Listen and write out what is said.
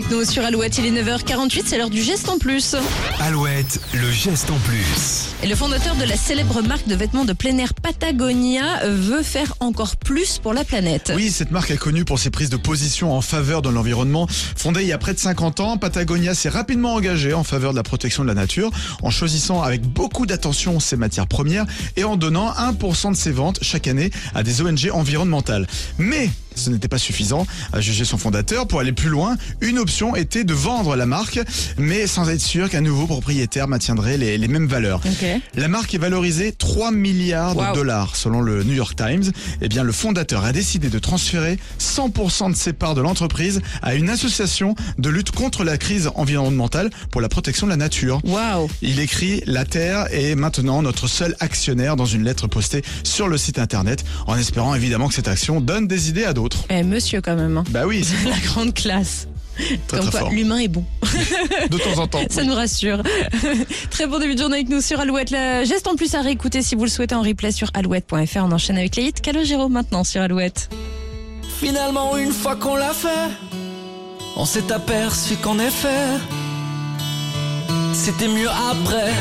avec nous sur Alouette. Il est 9h48, c'est l'heure du geste en plus. Alouette, le geste en plus. Et le fondateur de la célèbre marque de vêtements de plein air Patagonia veut faire encore plus pour la planète. Oui, cette marque est connue pour ses prises de position en faveur de l'environnement. Fondée il y a près de 50 ans, Patagonia s'est rapidement engagée en faveur de la protection de la nature en choisissant avec beaucoup d'attention ses matières premières et en donnant 1% de ses ventes chaque année à des ONG environnementales. Mais ce n'était pas suffisant, à juger son fondateur. Pour aller plus loin, une option était de vendre la marque, mais sans être sûr qu'un nouveau propriétaire maintiendrait les, les mêmes valeurs. La marque est valorisée 3 milliards Wow. de dollars selon le New York Times. Eh bien, le fondateur a décidé de transférer 100% de ses parts de l'entreprise à une association de lutte contre la crise environnementale pour la protection de la nature. Il écrit La Terre est maintenant notre seul actionnaire dans une lettre postée sur le site internet, en espérant évidemment que cette action donne des idées à d'autres. Eh, monsieur quand même. hein. Bah oui, La grande classe. très Comme très quoi, l'humain est bon. De temps en temps. Ça nous rassure. Très bon début de journée avec nous sur Alouette. Geste en plus à réécouter si vous le souhaitez en replay sur alouette.fr. On enchaîne avec les hits. Calogero maintenant sur Alouette. Finalement, une fois qu'on l'a fait, on s'est aperçu qu'en effet, c'était mieux après.